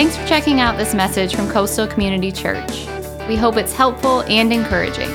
Thanks for checking out this message from Coastal Community Church. We hope it's helpful and encouraging.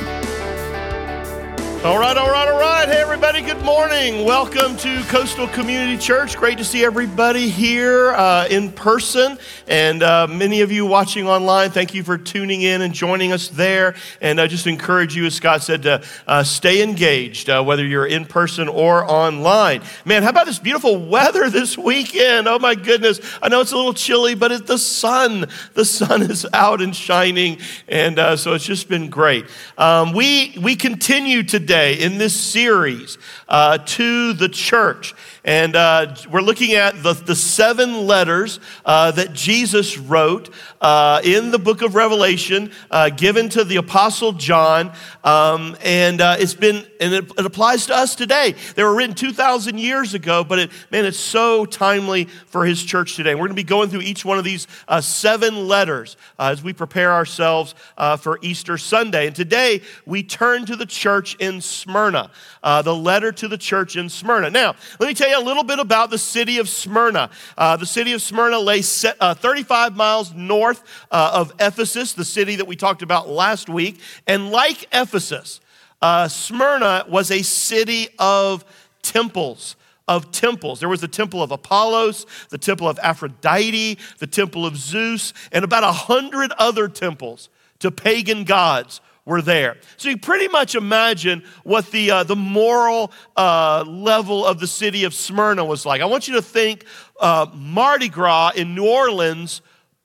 All right, all right, all right. Hey, everybody, good morning. Welcome to Coastal Community Church. Great to see everybody here uh, in person. And uh, many of you watching online, thank you for tuning in and joining us there. And I just encourage you, as Scott said, to uh, stay engaged, uh, whether you're in person or online. Man, how about this beautiful weather this weekend? Oh, my goodness. I know it's a little chilly, but it's the sun. The sun is out and shining. And uh, so it's just been great. Um, we, we continue today today in this series uh, to the church. And uh, we're looking at the, the seven letters uh, that Jesus wrote uh, in the book of Revelation, uh, given to the Apostle John. Um, and uh, it's been, and it, it, applies to us today. They were written 2,000 years ago, but it, man, it's so timely for his church today. we're going to be going through each one of these uh, seven letters as we prepare ourselves for Easter Sunday. And today we turn to the church in Smyrna, the letter to the church in Smyrna. Now, let me tell you a little bit about the city of Smyrna. Uh, the city of Smyrna lay set, uh, 35 miles north uh, of Ephesus, the city that we talked about last week. And like Ephesus, uh, Smyrna was a city of temples of temples. There was the temple of Apollos, the temple of Aphrodite, the temple of Zeus, and about a hundred other temples to pagan gods were there. So you pretty much imagine what the, uh, the moral uh, level of the city of Smyrna was like. I want you to think uh, Mardi Gras in New Orleans,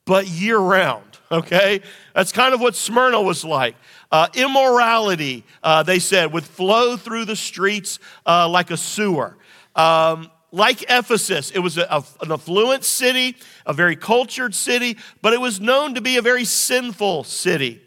but year round, okay? That's kind of what Smyrna was like. Uh, immorality, uh, they said, would flow through the streets uh, like a sewer. Um, like Ephesus, it was a, a, an affluent city, a very cultured city, but it was known to be a very sinful city.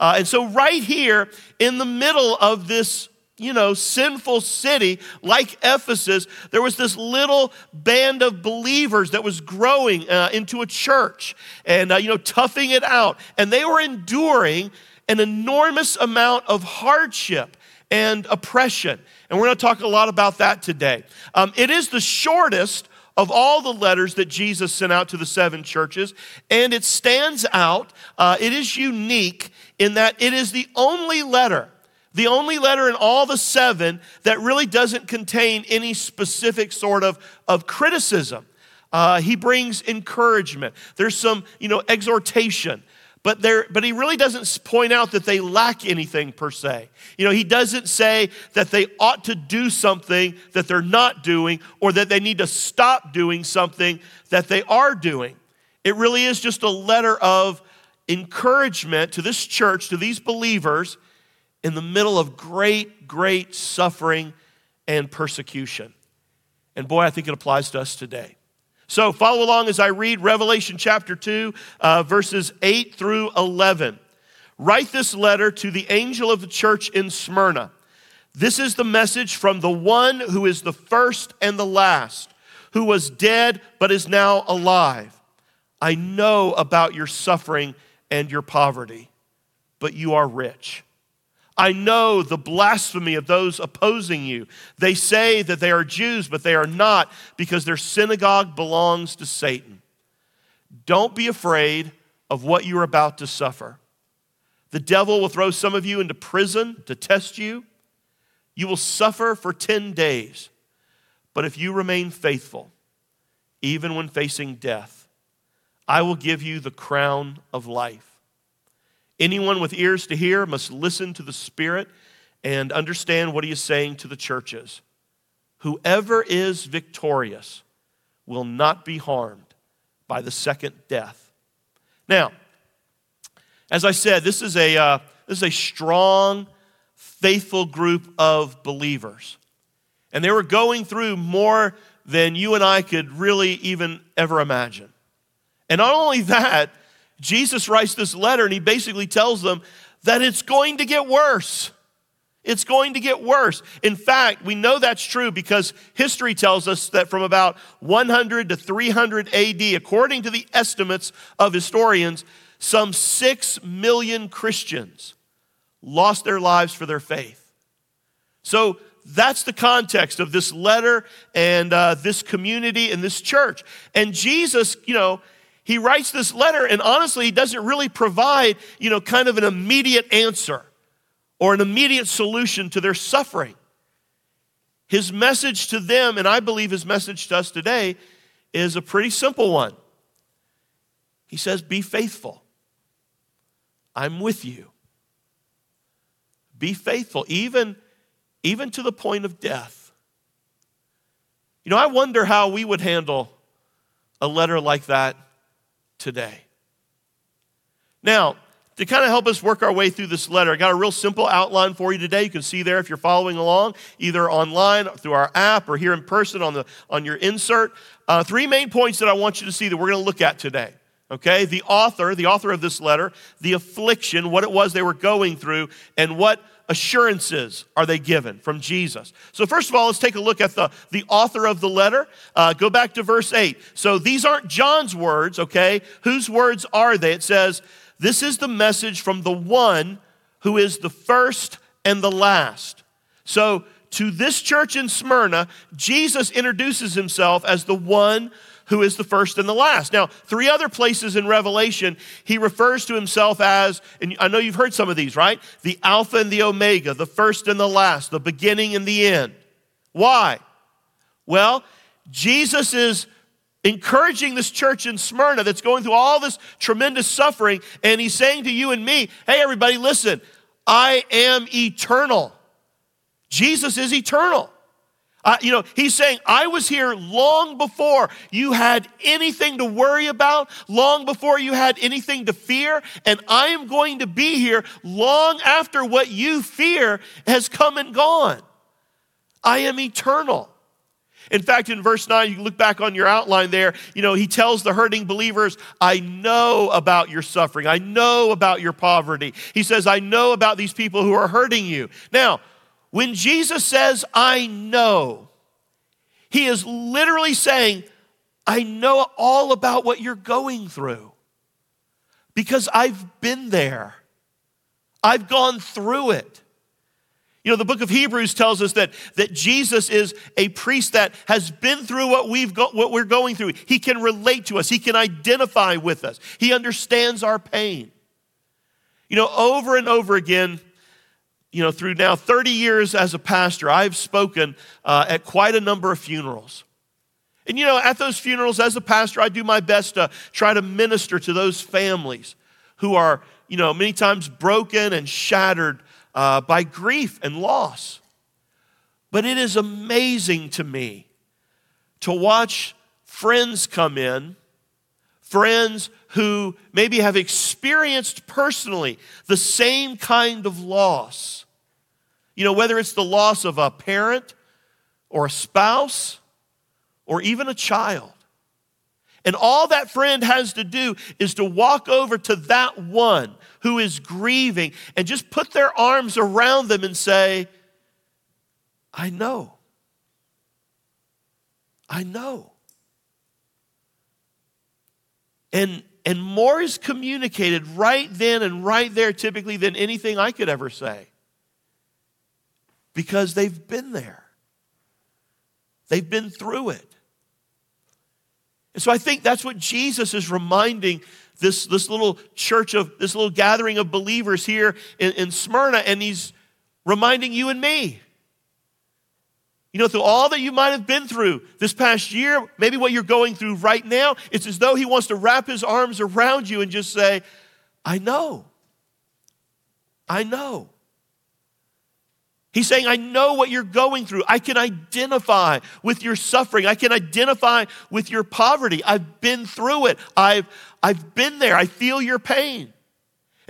Uh, and so, right here in the middle of this, you know, sinful city like Ephesus, there was this little band of believers that was growing uh, into a church and, uh, you know, toughing it out. And they were enduring an enormous amount of hardship and oppression. And we're going to talk a lot about that today. Um, it is the shortest of all the letters that Jesus sent out to the seven churches, and it stands out. Uh, it is unique in that it is the only letter, the only letter in all the seven that really doesn't contain any specific sort of, of criticism. Uh, he brings encouragement. There's some, you know, exhortation. But, there, but he really doesn't point out that they lack anything per se. You know, he doesn't say that they ought to do something that they're not doing or that they need to stop doing something that they are doing. It really is just a letter of encouragement to this church, to these believers, in the middle of great, great suffering and persecution. And boy, I think it applies to us today. So follow along as I read Revelation chapter 2, uh, verses 8 through 11. Write this letter to the angel of the church in Smyrna. This is the message from the one who is the first and the last, who was dead but is now alive. I know about your suffering and your poverty, but you are rich. I know the blasphemy of those opposing you. They say that they are Jews, but they are not because their synagogue belongs to Satan. Don't be afraid of what you're about to suffer. The devil will throw some of you into prison to test you. You will suffer for 10 days. But if you remain faithful, even when facing death, I will give you the crown of life. Anyone with ears to hear must listen to the Spirit and understand what he is saying to the churches. Whoever is victorious will not be harmed by the second death. Now, as I said, this is a, uh, this is a strong, faithful group of believers. And they were going through more than you and I could really even ever imagine. And not only that, Jesus writes this letter and he basically tells them that it's going to get worse. It's going to get worse. In fact, we know that's true because history tells us that from about 100 to 300 AD, according to the estimates of historians, some 6 million Christians lost their lives for their faith. So that's the context of this letter and uh, this community and this church. And Jesus, you know, he writes this letter, and honestly, he doesn't really provide, you know, kind of an immediate answer or an immediate solution to their suffering. His message to them, and I believe his message to us today, is a pretty simple one. He says, Be faithful. I'm with you. Be faithful, even, even to the point of death. You know, I wonder how we would handle a letter like that today. Now, to kind of help us work our way through this letter, I got a real simple outline for you today. You can see there if you're following along, either online through our app or here in person on, the, on your insert. Uh, three main points that I want you to see that we're going to look at today. Okay, the author, the author of this letter, the affliction, what it was they were going through, and what assurances are they given from Jesus? So, first of all, let's take a look at the, the author of the letter. Uh, go back to verse 8. So, these aren't John's words, okay? Whose words are they? It says, This is the message from the one who is the first and the last. So, to this church in Smyrna, Jesus introduces himself as the one who is the first and the last. Now, three other places in Revelation, he refers to himself as, and I know you've heard some of these, right? The Alpha and the Omega, the first and the last, the beginning and the end. Why? Well, Jesus is encouraging this church in Smyrna that's going through all this tremendous suffering, and he's saying to you and me, hey, everybody, listen, I am eternal. Jesus is eternal. Uh, you know, he's saying, I was here long before you had anything to worry about, long before you had anything to fear, and I am going to be here long after what you fear has come and gone. I am eternal. In fact, in verse 9, you look back on your outline there, you know, he tells the hurting believers, I know about your suffering. I know about your poverty. He says, I know about these people who are hurting you. Now, when Jesus says, I know, he is literally saying, I know all about what you're going through because I've been there. I've gone through it. You know, the book of Hebrews tells us that, that Jesus is a priest that has been through what, we've go, what we're going through. He can relate to us, he can identify with us, he understands our pain. You know, over and over again, you know, through now 30 years as a pastor, I've spoken uh, at quite a number of funerals. And, you know, at those funerals, as a pastor, I do my best to try to minister to those families who are, you know, many times broken and shattered uh, by grief and loss. But it is amazing to me to watch friends come in, friends who maybe have experienced personally the same kind of loss. You know, whether it's the loss of a parent or a spouse or even a child. And all that friend has to do is to walk over to that one who is grieving and just put their arms around them and say, I know. I know. And and more is communicated right then and right there, typically, than anything I could ever say. Because they've been there, they've been through it. And so I think that's what Jesus is reminding this, this little church of this little gathering of believers here in, in Smyrna, and he's reminding you and me. You know, through all that you might have been through this past year, maybe what you're going through right now, it's as though He wants to wrap His arms around you and just say, I know. I know. He's saying, I know what you're going through. I can identify with your suffering. I can identify with your poverty. I've been through it. I've, I've been there. I feel your pain.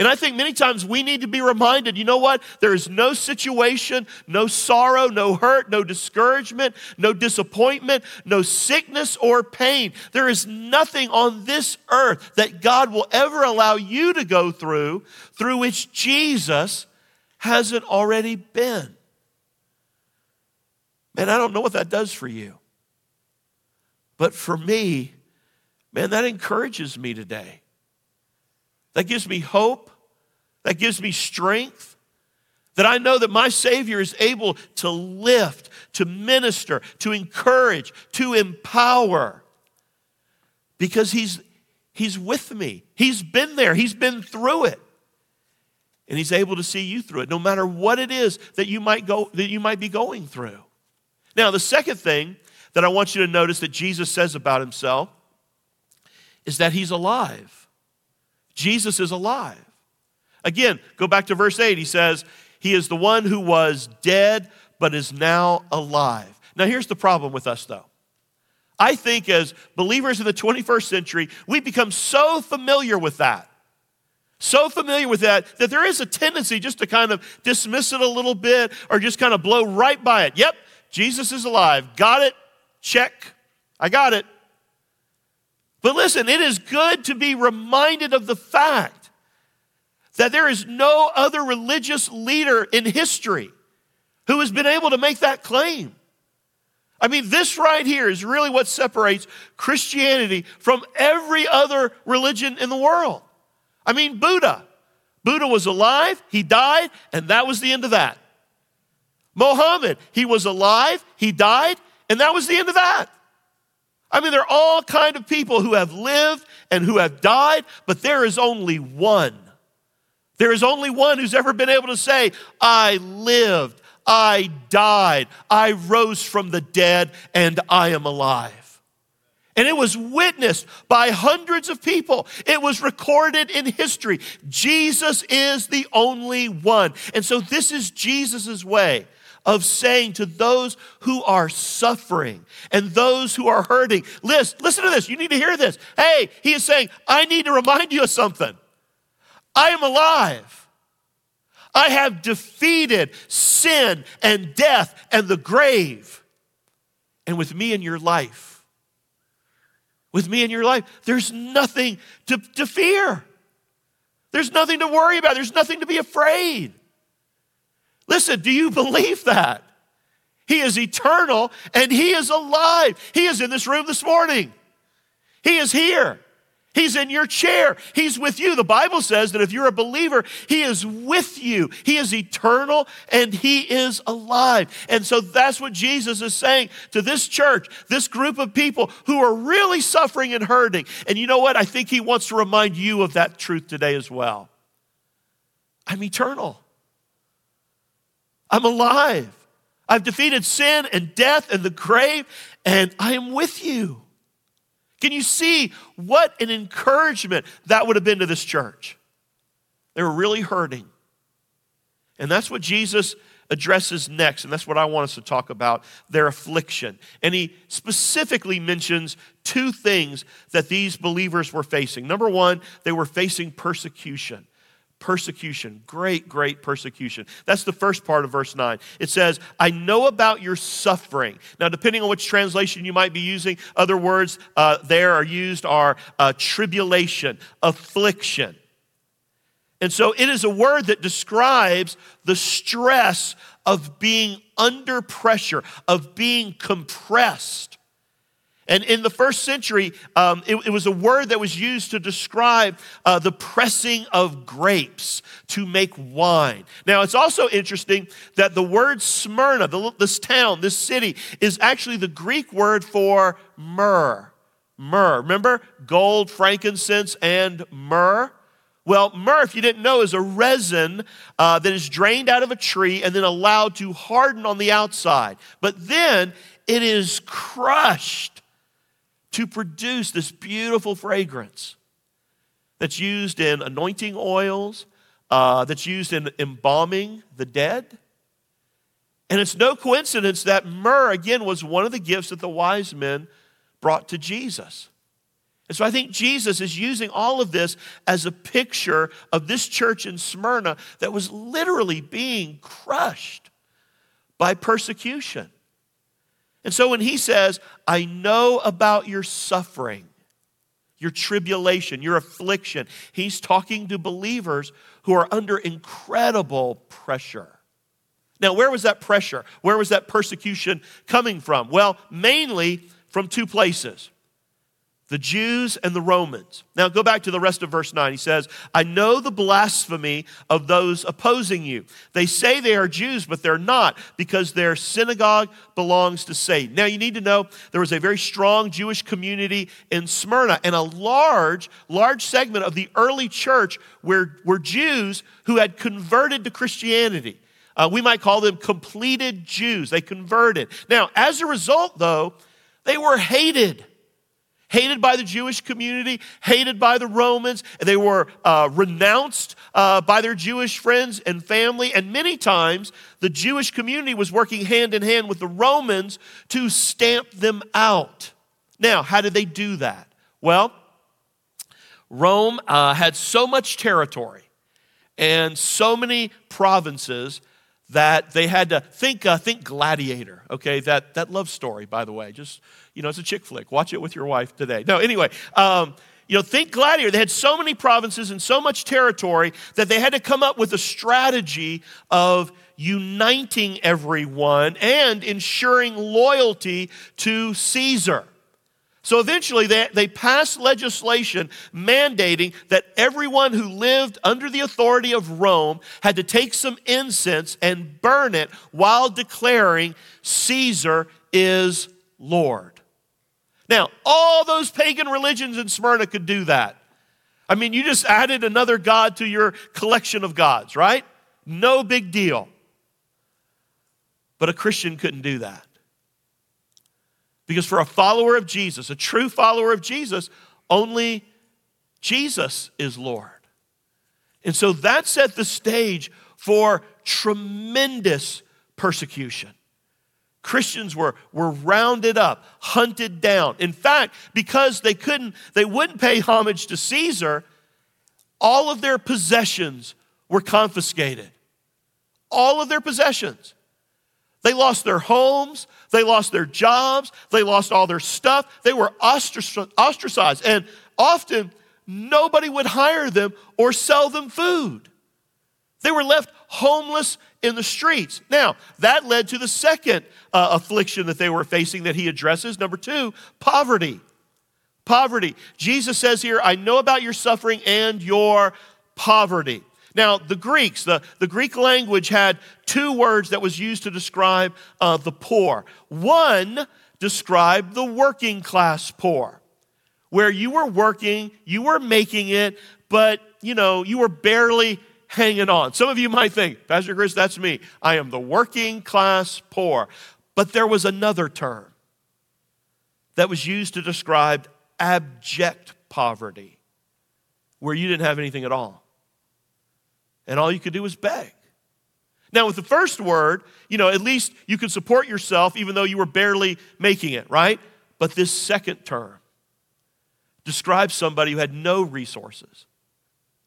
And I think many times we need to be reminded you know what? There is no situation, no sorrow, no hurt, no discouragement, no disappointment, no sickness or pain. There is nothing on this earth that God will ever allow you to go through through which Jesus hasn't already been. Man, I don't know what that does for you. But for me, man, that encourages me today. That gives me hope that gives me strength. That I know that my Savior is able to lift, to minister, to encourage, to empower. Because He's, He's with me. He's been there, He's been through it. And He's able to see you through it, no matter what it is that you might, go, that you might be going through. Now, the second thing that I want you to notice that Jesus says about Himself is that He's alive. Jesus is alive. Again, go back to verse 8. He says, He is the one who was dead but is now alive. Now, here's the problem with us, though. I think as believers in the 21st century, we become so familiar with that. So familiar with that that there is a tendency just to kind of dismiss it a little bit or just kind of blow right by it. Yep, Jesus is alive. Got it? Check. I got it. But listen, it is good to be reminded of the fact that there is no other religious leader in history who has been able to make that claim. I mean, this right here is really what separates Christianity from every other religion in the world. I mean, Buddha. Buddha was alive, he died, and that was the end of that. Mohammed, he was alive, he died, and that was the end of that. I mean, there are all kind of people who have lived and who have died, but there is only one. There is only one who's ever been able to say, I lived, I died, I rose from the dead, and I am alive. And it was witnessed by hundreds of people. It was recorded in history. Jesus is the only one. And so, this is Jesus' way of saying to those who are suffering and those who are hurting, listen, listen to this. You need to hear this. Hey, he is saying, I need to remind you of something. I am alive. I have defeated sin and death and the grave. And with me in your life, with me in your life, there's nothing to, to fear. There's nothing to worry about. There's nothing to be afraid. Listen, do you believe that? He is eternal and He is alive. He is in this room this morning. He is here. He's in your chair. He's with you. The Bible says that if you're a believer, He is with you. He is eternal and He is alive. And so that's what Jesus is saying to this church, this group of people who are really suffering and hurting. And you know what? I think He wants to remind you of that truth today as well. I'm eternal, I'm alive. I've defeated sin and death and the grave, and I am with you. Can you see what an encouragement that would have been to this church? They were really hurting. And that's what Jesus addresses next, and that's what I want us to talk about their affliction. And he specifically mentions two things that these believers were facing. Number one, they were facing persecution persecution, great, great persecution. That's the first part of verse 9. It says, I know about your suffering. Now, depending on which translation you might be using, other words uh, there are used are uh, tribulation, affliction. And so it is a word that describes the stress of being under pressure, of being compressed. And in the first century, um, it, it, was a word that was used to describe uh, the pressing of grapes to make wine. Now, it's also interesting that the word Smyrna, the, this town, this city, is actually the Greek word for myrrh. Myrrh. Remember? Gold, frankincense, and myrrh. Well, myrrh, if you didn't know, is a resin uh, that is drained out of a tree and then allowed to harden on the outside. But then it is crushed to produce this beautiful fragrance that's used in anointing oils, uh, that's used in embalming the dead. And it's no coincidence that myrrh, again, was one of the gifts that the wise men brought to Jesus. And so I think Jesus is using all of this as a picture of this church in Smyrna that was literally being crushed by persecution. And so when he says, I know about your suffering, your tribulation, your affliction, he's talking to believers who are under incredible pressure. Now, where was that pressure? Where was that persecution coming from? Well, mainly from two places the Jews and the Romans. Now go back to the rest of verse 9. He says, I know the blasphemy of those opposing you. They say they are Jews, but they're not because their synagogue belongs to Satan. Now you need to know there was a very strong Jewish community in Smyrna and a large, large segment of the early church were, were Jews who had converted to Christianity. Uh, we might call them completed Jews. They converted. Now, as a result, though, they were hated hated by the Jewish community, hated by the Romans. They were uh, renounced uh, by their Jewish friends and family. And many times, the Jewish community was working hand in hand with the Romans to stamp them out. Now, how did they do that? Well, Rome uh, had so much territory and so many provinces that they had to think uh, think gladiator okay that that love story by the way just you know, it's a chick flick. Watch it with your wife today. No, anyway, um, you know, think Gladiator. They had so many provinces and so much territory that they had to come up with a strategy of uniting everyone and ensuring loyalty to Caesar. So eventually, they, they passed legislation mandating that everyone who lived under the authority of Rome had to take some incense and burn it while declaring Caesar is Lord. Now, all those pagan religions in Smyrna could do that. I mean, you just added another God to your collection of gods, right? No big deal. But a Christian couldn't do that. Because for a follower of Jesus, a true follower of Jesus, only Jesus is Lord. And so that set the stage for tremendous persecution. Christians were, were rounded up, hunted down. In fact, because they couldn't, they wouldn't pay homage to Caesar, all of their possessions were confiscated. All of their possessions. They lost their homes, they lost their jobs, they lost all their stuff. They were ostracized, and often nobody would hire them or sell them food. They were left homeless in the streets. Now, that led to the second uh, affliction that they were facing that he addresses. Number two, poverty. Poverty. Jesus says here, I know about your suffering and your poverty. Now, the Greeks, the, the Greek language had two words that was used to describe uh, the poor. One described the working class poor, where you were working, you were making it, but you know, you were barely hanging on. Some of you might think, Pastor Chris, that's me. I am the working class poor. But there was another term that was used to describe abject poverty, where you didn't have anything at all. And all you could do was beg. Now, with the first word, you know, at least you could support yourself even though you were barely making it, right? But this second term describes somebody who had no resources,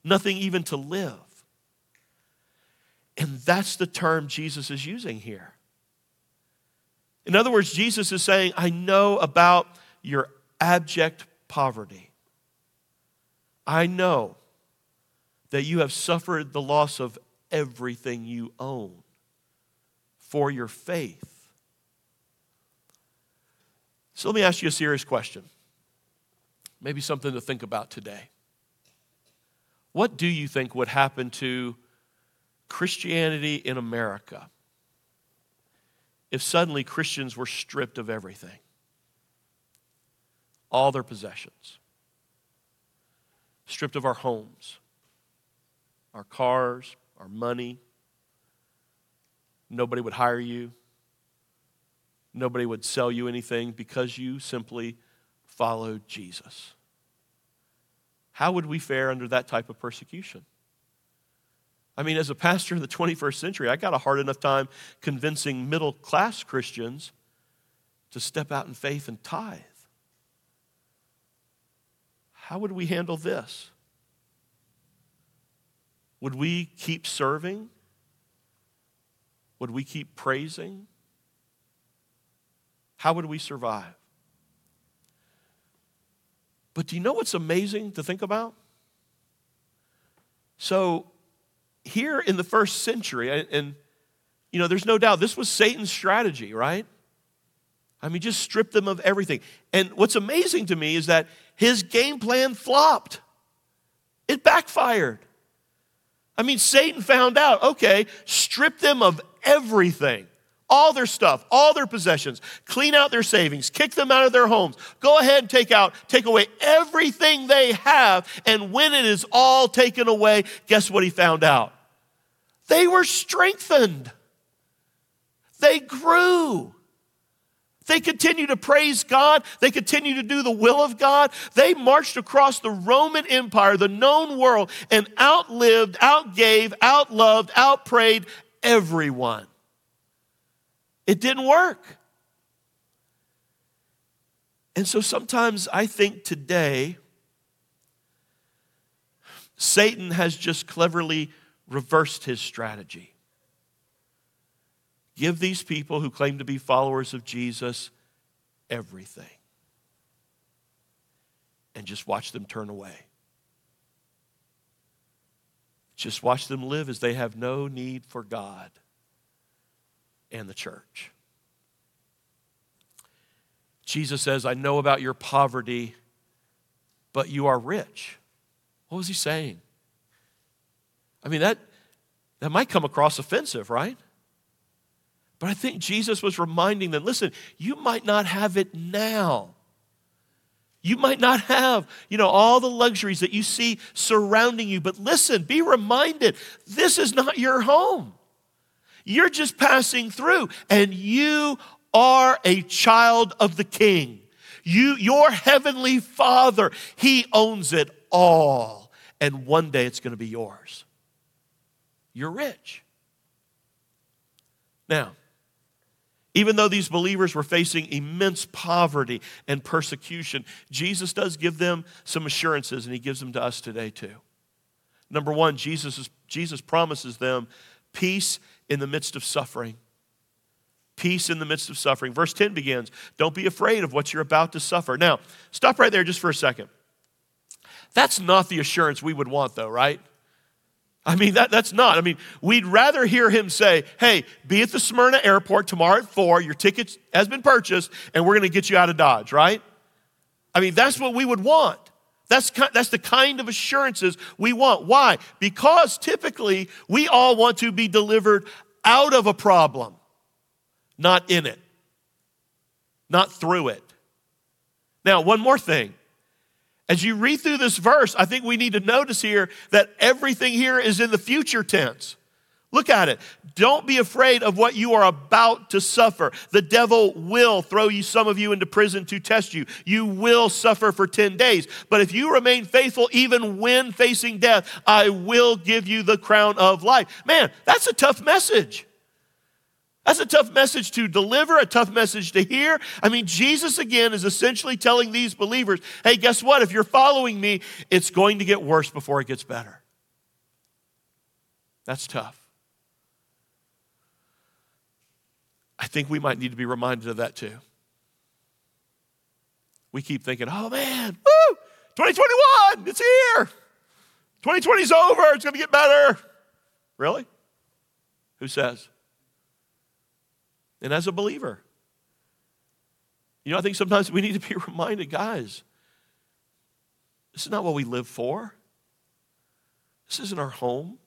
nothing even to live. And that's the term Jesus is using here. In other words, Jesus is saying, I know about your abject poverty. I know that you have suffered the loss of everything you own for your faith. So let me ask you a serious question. Maybe something to think about today. What do you think would happen to Christianity in America if suddenly Christians were stripped of everything, all their possessions, stripped of our homes, our cars, our money. Nobody would hire you. Nobody would sell you anything because you simply followed Jesus. How would we fare under that type of persecution? I mean, as a pastor in the 21st century, I got a hard enough time convincing middle class Christians to step out in faith and tithe. How would we handle this? Would we keep serving? Would we keep praising? How would we survive? But do you know what's amazing to think about? So, here in the first century, and, you know, there's no doubt this was Satan's strategy, right? I mean, just strip them of everything. And what's amazing to me is that his game plan flopped, it backfired. I mean, Satan found out okay, strip them of everything all their stuff, all their possessions, clean out their savings, kick them out of their homes. Go ahead and take out, take away everything they have. And when it is all taken away, guess what he found out? They were strengthened. They grew. They continued to praise God. They continued to do the will of God. They marched across the Roman Empire, the known world, and outlived, outgave, outloved, outprayed everyone. It didn't work. And so sometimes I think today, Satan has just cleverly reversed his strategy. Give these people who claim to be followers of Jesus everything. And just watch them turn away. Just watch them live as they have no need for God and the church. Jesus says, I know about your poverty, but you are rich. What was he saying? I mean, that, that might come across offensive, right? But I think Jesus was reminding them listen, you might not have it now. You might not have, you know, all the luxuries that you see surrounding you, but listen, be reminded this is not your home. You're just passing through, and you are a child of the King. You, your heavenly Father, He owns it all. And one day it's going to be yours. You're rich. Now, even though these believers were facing immense poverty and persecution, Jesus does give them some assurances, and He gives them to us today too. Number one, Jesus, is, Jesus promises them peace in the midst of suffering. Peace in the midst of suffering. Verse 10 begins Don't be afraid of what you're about to suffer. Now, stop right there just for a second. That's not the assurance we would want, though, right? I mean, that, that's not. I mean, we'd rather hear him say, hey, be at the Smyrna airport tomorrow at 4, your ticket has been purchased, and we're going to get you out of Dodge, right? I mean, that's what we would want. That's, that's the kind of assurances we want. Why? Because typically we all want to be delivered out of a problem, not in it, not through it. Now, one more thing. As you read through this verse, I think we need to notice here that everything here is in the future tense. Look at it. Don't be afraid of what you are about to suffer. The devil will throw you, some of you, into prison to test you. You will suffer for 10 days. But if you remain faithful, even when facing death, I will give you the crown of life. Man, that's a tough message. That's a tough message to deliver, a tough message to hear. I mean, Jesus again is essentially telling these believers hey, guess what? If you're following me, it's going to get worse before it gets better. That's tough. I think we might need to be reminded of that too. We keep thinking, oh man, woo, 2021, it's here. 2020's over, it's going to get better. Really? Who says? And as a believer, you know, I think sometimes we need to be reminded, guys, this is not what we live for. This isn't our home.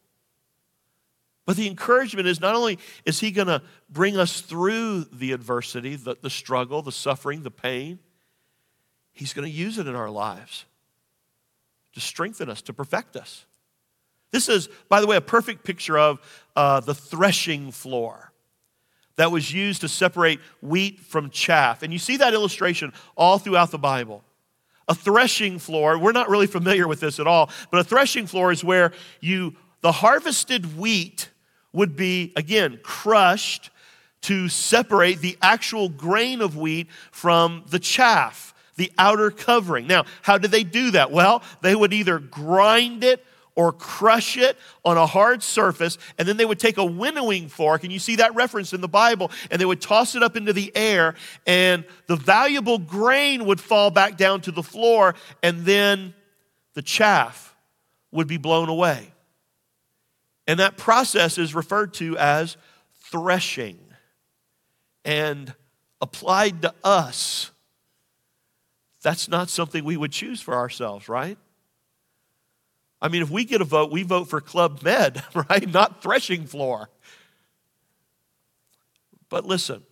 But the encouragement is not only is he going to bring us through the adversity, the, the struggle, the suffering, the pain, he's going to use it in our lives to strengthen us, to perfect us. This is, by the way, a perfect picture of uh, the threshing floor that was used to separate wheat from chaff. And you see that illustration all throughout the Bible. A threshing floor, we're not really familiar with this at all, but a threshing floor is where you, the harvested wheat, would be, again, crushed to separate the actual grain of wheat from the chaff, the outer covering. Now, how did they do that? Well, they would either grind it or crush it on a hard surface, and then they would take a winnowing fork, and you see that reference in the Bible, and they would toss it up into the air, and the valuable grain would fall back down to the floor, and then the chaff would be blown away. And that process is referred to as threshing. And applied to us, that's not something we would choose for ourselves, right? I mean, if we get a vote, we vote for Club Med, right? Not threshing floor. But listen,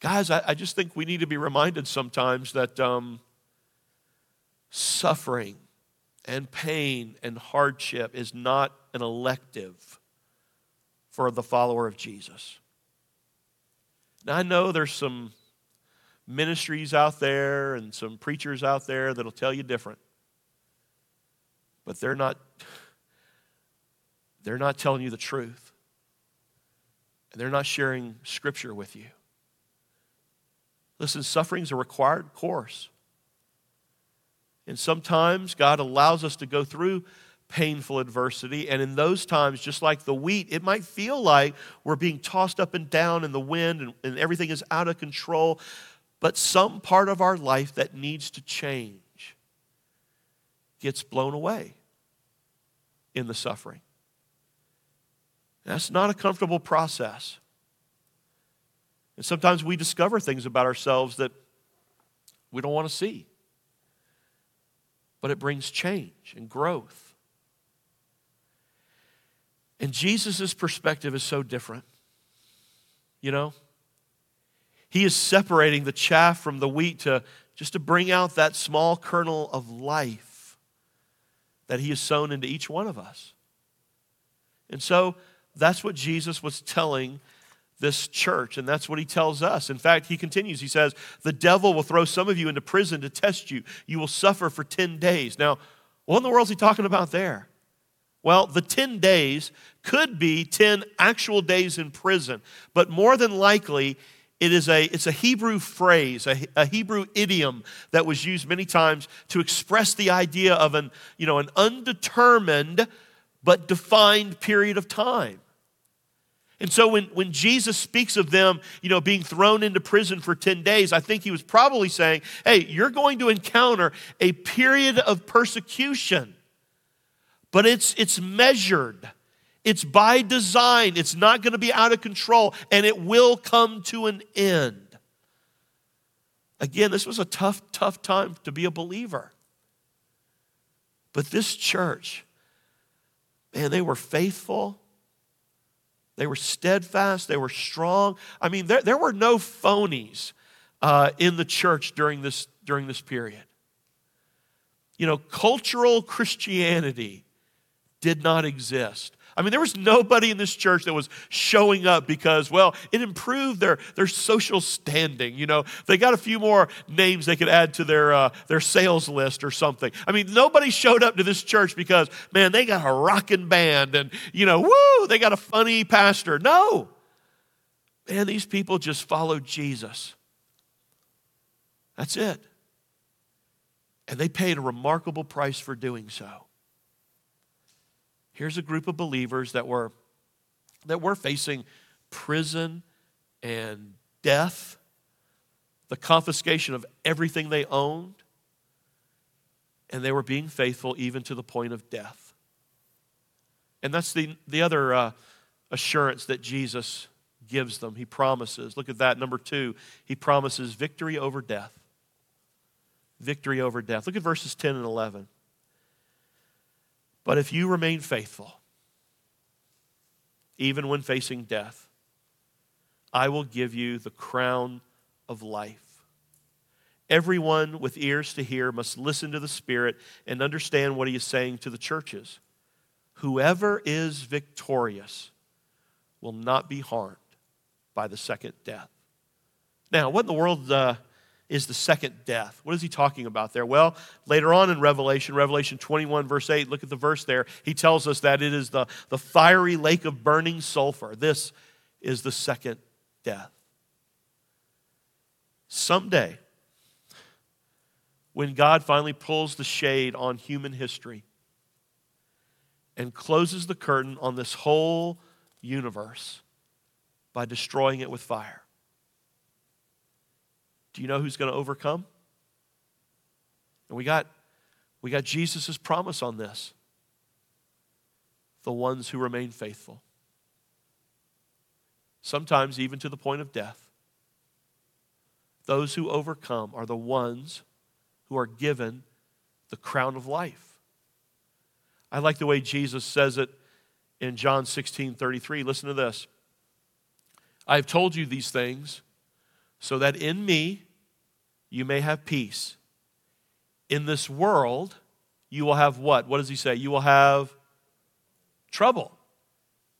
guys, I, I just think we need to be reminded sometimes that um, suffering and pain and hardship is not an elective for the follower of Jesus. Now, I know there's some ministries out there and some preachers out there that'll tell you different. But they're not they're not telling you the truth. And they're not sharing scripture with you. Listen, suffering is a required course. And sometimes God allows us to go through painful adversity. And in those times, just like the wheat, it might feel like we're being tossed up and down in the wind and, and everything is out of control. But some part of our life that needs to change gets blown away in the suffering. That's not a comfortable process. And sometimes we discover things about ourselves that we don't want to see but it brings change and growth. And Jesus' perspective is so different. You know? He is separating the chaff from the wheat to just to bring out that small kernel of life that he has sown into each one of us. And so that's what Jesus was telling this church. And that's what he tells us. In fact, he continues. He says, The devil will throw some of you into prison to test you. You will suffer for 10 days. Now, what in the world is he talking about there? Well, the 10 days could be 10 actual days in prison, but more than likely, it is a, it's a Hebrew phrase, a, a Hebrew idiom that was used many times to express the idea of an, you know, an undetermined but defined period of time. And so when, when Jesus speaks of them, you know, being thrown into prison for 10 days, I think he was probably saying, hey, you're going to encounter a period of persecution. But it's it's measured. It's by design. It's not going to be out of control, and it will come to an end. Again, this was a tough, tough time to be a believer. But this church, man, they were faithful they were steadfast, they were strong. I mean, there, there were no phonies uh, in the church during this, during this period. You know, cultural Christianity did not exist. I mean, there was nobody in this church that was showing up because, well, it improved their, their social standing. You know, they got a few more names they could add to their, uh, their sales list or something. I mean, nobody showed up to this church because, man, they got a rocking band and, you know, woo, they got a funny pastor. No. Man, these people just followed Jesus. That's it. And they paid a remarkable price for doing so. Here's a group of believers that were that were facing prison and death, the confiscation of everything they owned, and they were being faithful even to the point of death. And that's the, the other uh, assurance that Jesus gives them. He promises. Look at that. Number two, he promises victory over death. Victory over death. Look at verses 10 and 11. But if you remain faithful, even when facing death, I will give you the crown of life. Everyone with ears to hear must listen to the Spirit and understand what he is saying to the churches. Whoever is victorious will not be harmed by the second death. Now, what in the world uh, is the second death. What is he talking about there? Well, later on in Revelation, Revelation 21, verse 8, look at the verse there. He tells us that it is the, the fiery lake of burning sulfur. This is the second death. Someday, when God finally pulls the shade on human history and closes the curtain on this whole universe by destroying it with fire, do you know who's going to overcome? And we got, we got Jesus' promise on this the ones who remain faithful. Sometimes even to the point of death. those who overcome are the ones who are given the crown of life. I like the way Jesus says it in John 16 33. Listen to this. I have told you these things so that in me you may have peace. In this world, you will have what? What does he say? You will have trouble.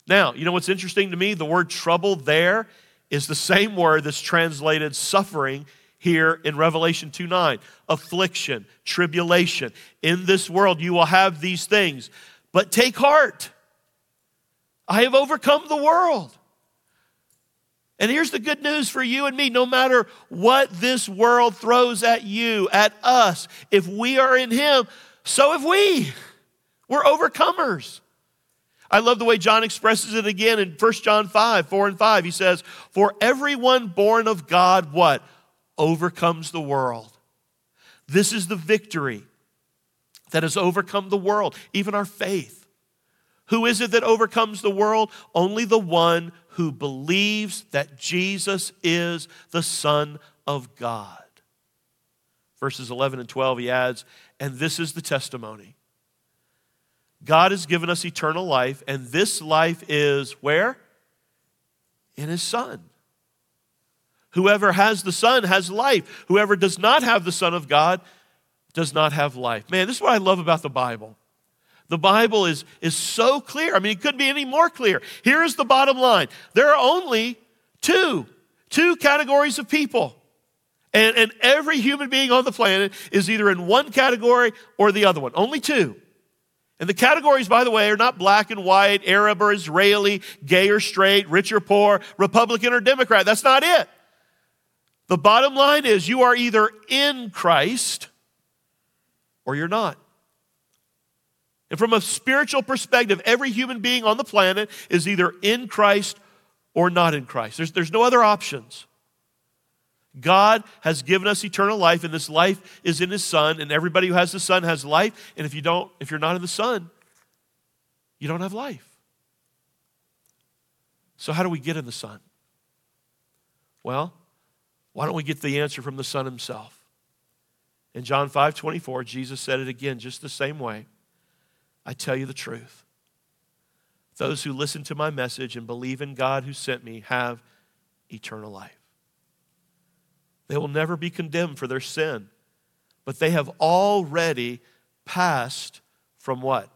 Now, you know what's interesting to me? The word trouble there is the same word that's translated suffering here in Revelation 2 9. Affliction, tribulation. In this world, you will have these things. But take heart. I have overcome the world. And here's the good news for you and me no matter what this world throws at you, at us, if we are in Him, so have we. We're overcomers. I love the way John expresses it again in 1 John 5, 4 and 5. He says, For everyone born of God, what? Overcomes the world. This is the victory that has overcome the world, even our faith. Who is it that overcomes the world? Only the one who believes that Jesus is the Son of God. Verses 11 and 12, he adds, And this is the testimony. God has given us eternal life, and this life is where? In His Son. Whoever has the Son has life. Whoever does not have the Son of God does not have life. Man, this is what I love about the Bible. The Bible is, is so clear. I mean, it couldn't be any more clear. Here is the bottom line there are only two, two categories of people. And, and every human being on the planet is either in one category or the other one. Only two. And the categories, by the way, are not black and white, Arab or Israeli, gay or straight, rich or poor, Republican or Democrat. That's not it. The bottom line is you are either in Christ or you're not. And from a spiritual perspective, every human being on the planet is either in Christ or not in Christ. There's, there's no other options. God has given us eternal life, and this life is in His Son, and everybody who has the Son has life. And if you don't, if you're not in the Son, you don't have life. So how do we get in the Son? Well, why don't we get the answer from the Son Himself? In John 5 24, Jesus said it again just the same way. I tell you the truth. Those who listen to my message and believe in God who sent me have eternal life. They will never be condemned for their sin, but they have already passed from what?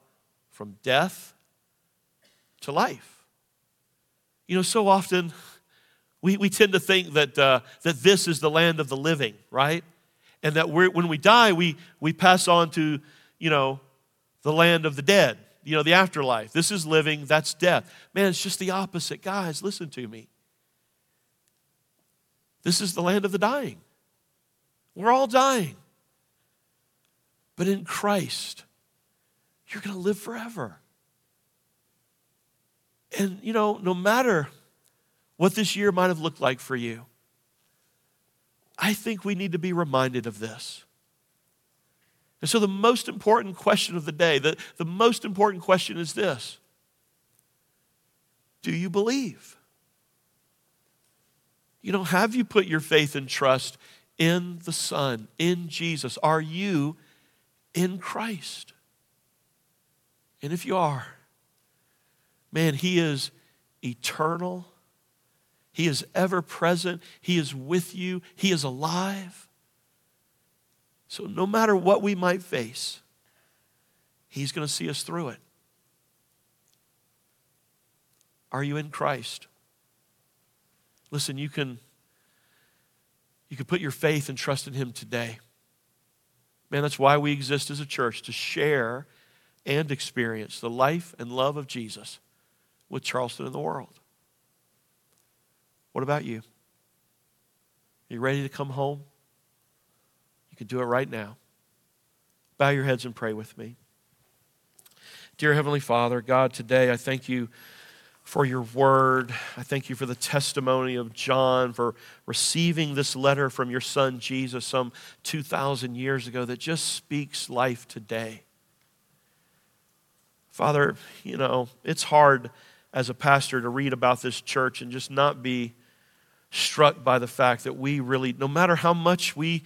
From death to life. You know, so often we, we tend to think that, uh, that this is the land of the living, right? And that when we die, we, we pass on to, you know, the land of the dead, you know, the afterlife. This is living, that's death. Man, it's just the opposite. Guys, listen to me. This is the land of the dying. We're all dying. But in Christ, you're going to live forever. And, you know, no matter what this year might have looked like for you, I think we need to be reminded of this. And so, the most important question of the day, the, the most important question is this Do you believe? You know, have you put your faith and trust in the Son, in Jesus? Are you in Christ? And if you are, man, He is eternal. He is ever present. He is with you. He is alive. So, no matter what we might face, He's going to see us through it. Are you in Christ? Listen, you can, you can put your faith and trust in Him today. Man, that's why we exist as a church to share and experience the life and love of Jesus with Charleston and the world. What about you? Are you ready to come home? Can do it right now. Bow your heads and pray with me. Dear Heavenly Father, God, today I thank you for your word. I thank you for the testimony of John, for receiving this letter from your son Jesus some 2,000 years ago that just speaks life today. Father, you know, it's hard as a pastor to read about this church and just not be struck by the fact that we really, no matter how much we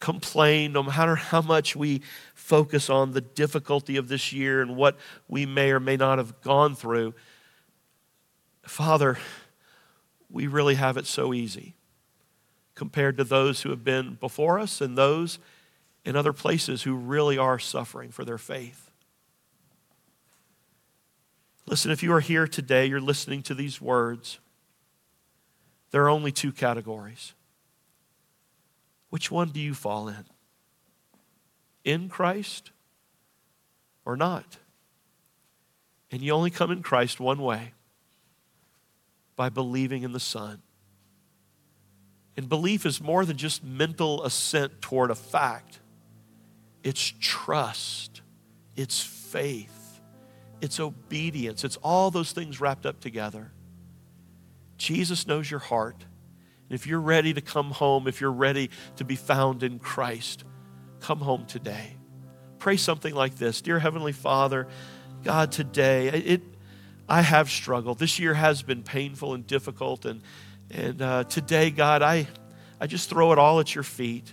complain, no matter how much we focus on the difficulty of this year and what we may or may not have gone through, Father, we really have it so easy compared to those who have been before us and those in other places who really are suffering for their faith. Listen, if you are here today, you're listening to these words, there are only two categories. Which one do you fall in? In Christ or not? And you only come in Christ one way by believing in the Son. And belief is more than just mental assent toward a fact, it's trust, it's faith, it's obedience, it's all those things wrapped up together. Jesus knows your heart. If you're ready to come home, if you're ready to be found in Christ, come home today. Pray something like this Dear Heavenly Father, God, today, it, I have struggled. This year has been painful and difficult. And, and uh, today, God, I, I just throw it all at your feet.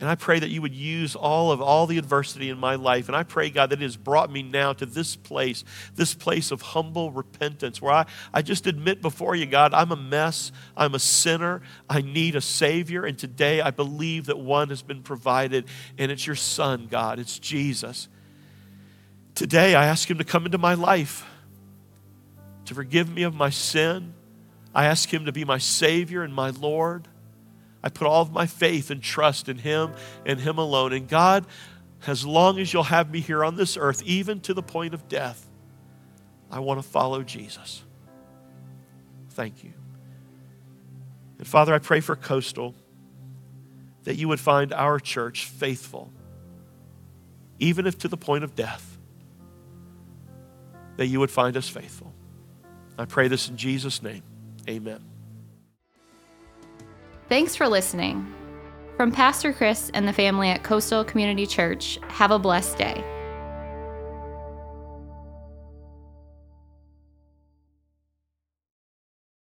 And I pray that you would use all of all the adversity in my life. And I pray, God, that it has brought me now to this place, this place of humble repentance where I, I just admit before you, God, I'm a mess. I'm a sinner. I need a Savior. And today I believe that one has been provided, and it's your Son, God. It's Jesus. Today I ask Him to come into my life, to forgive me of my sin. I ask Him to be my Savior and my Lord. I put all of my faith and trust in Him and Him alone. And God, as long as you'll have me here on this earth, even to the point of death, I want to follow Jesus. Thank you. And Father, I pray for Coastal that you would find our church faithful, even if to the point of death, that you would find us faithful. I pray this in Jesus' name. Amen. Thanks for listening. From Pastor Chris and the family at Coastal Community Church, have a blessed day.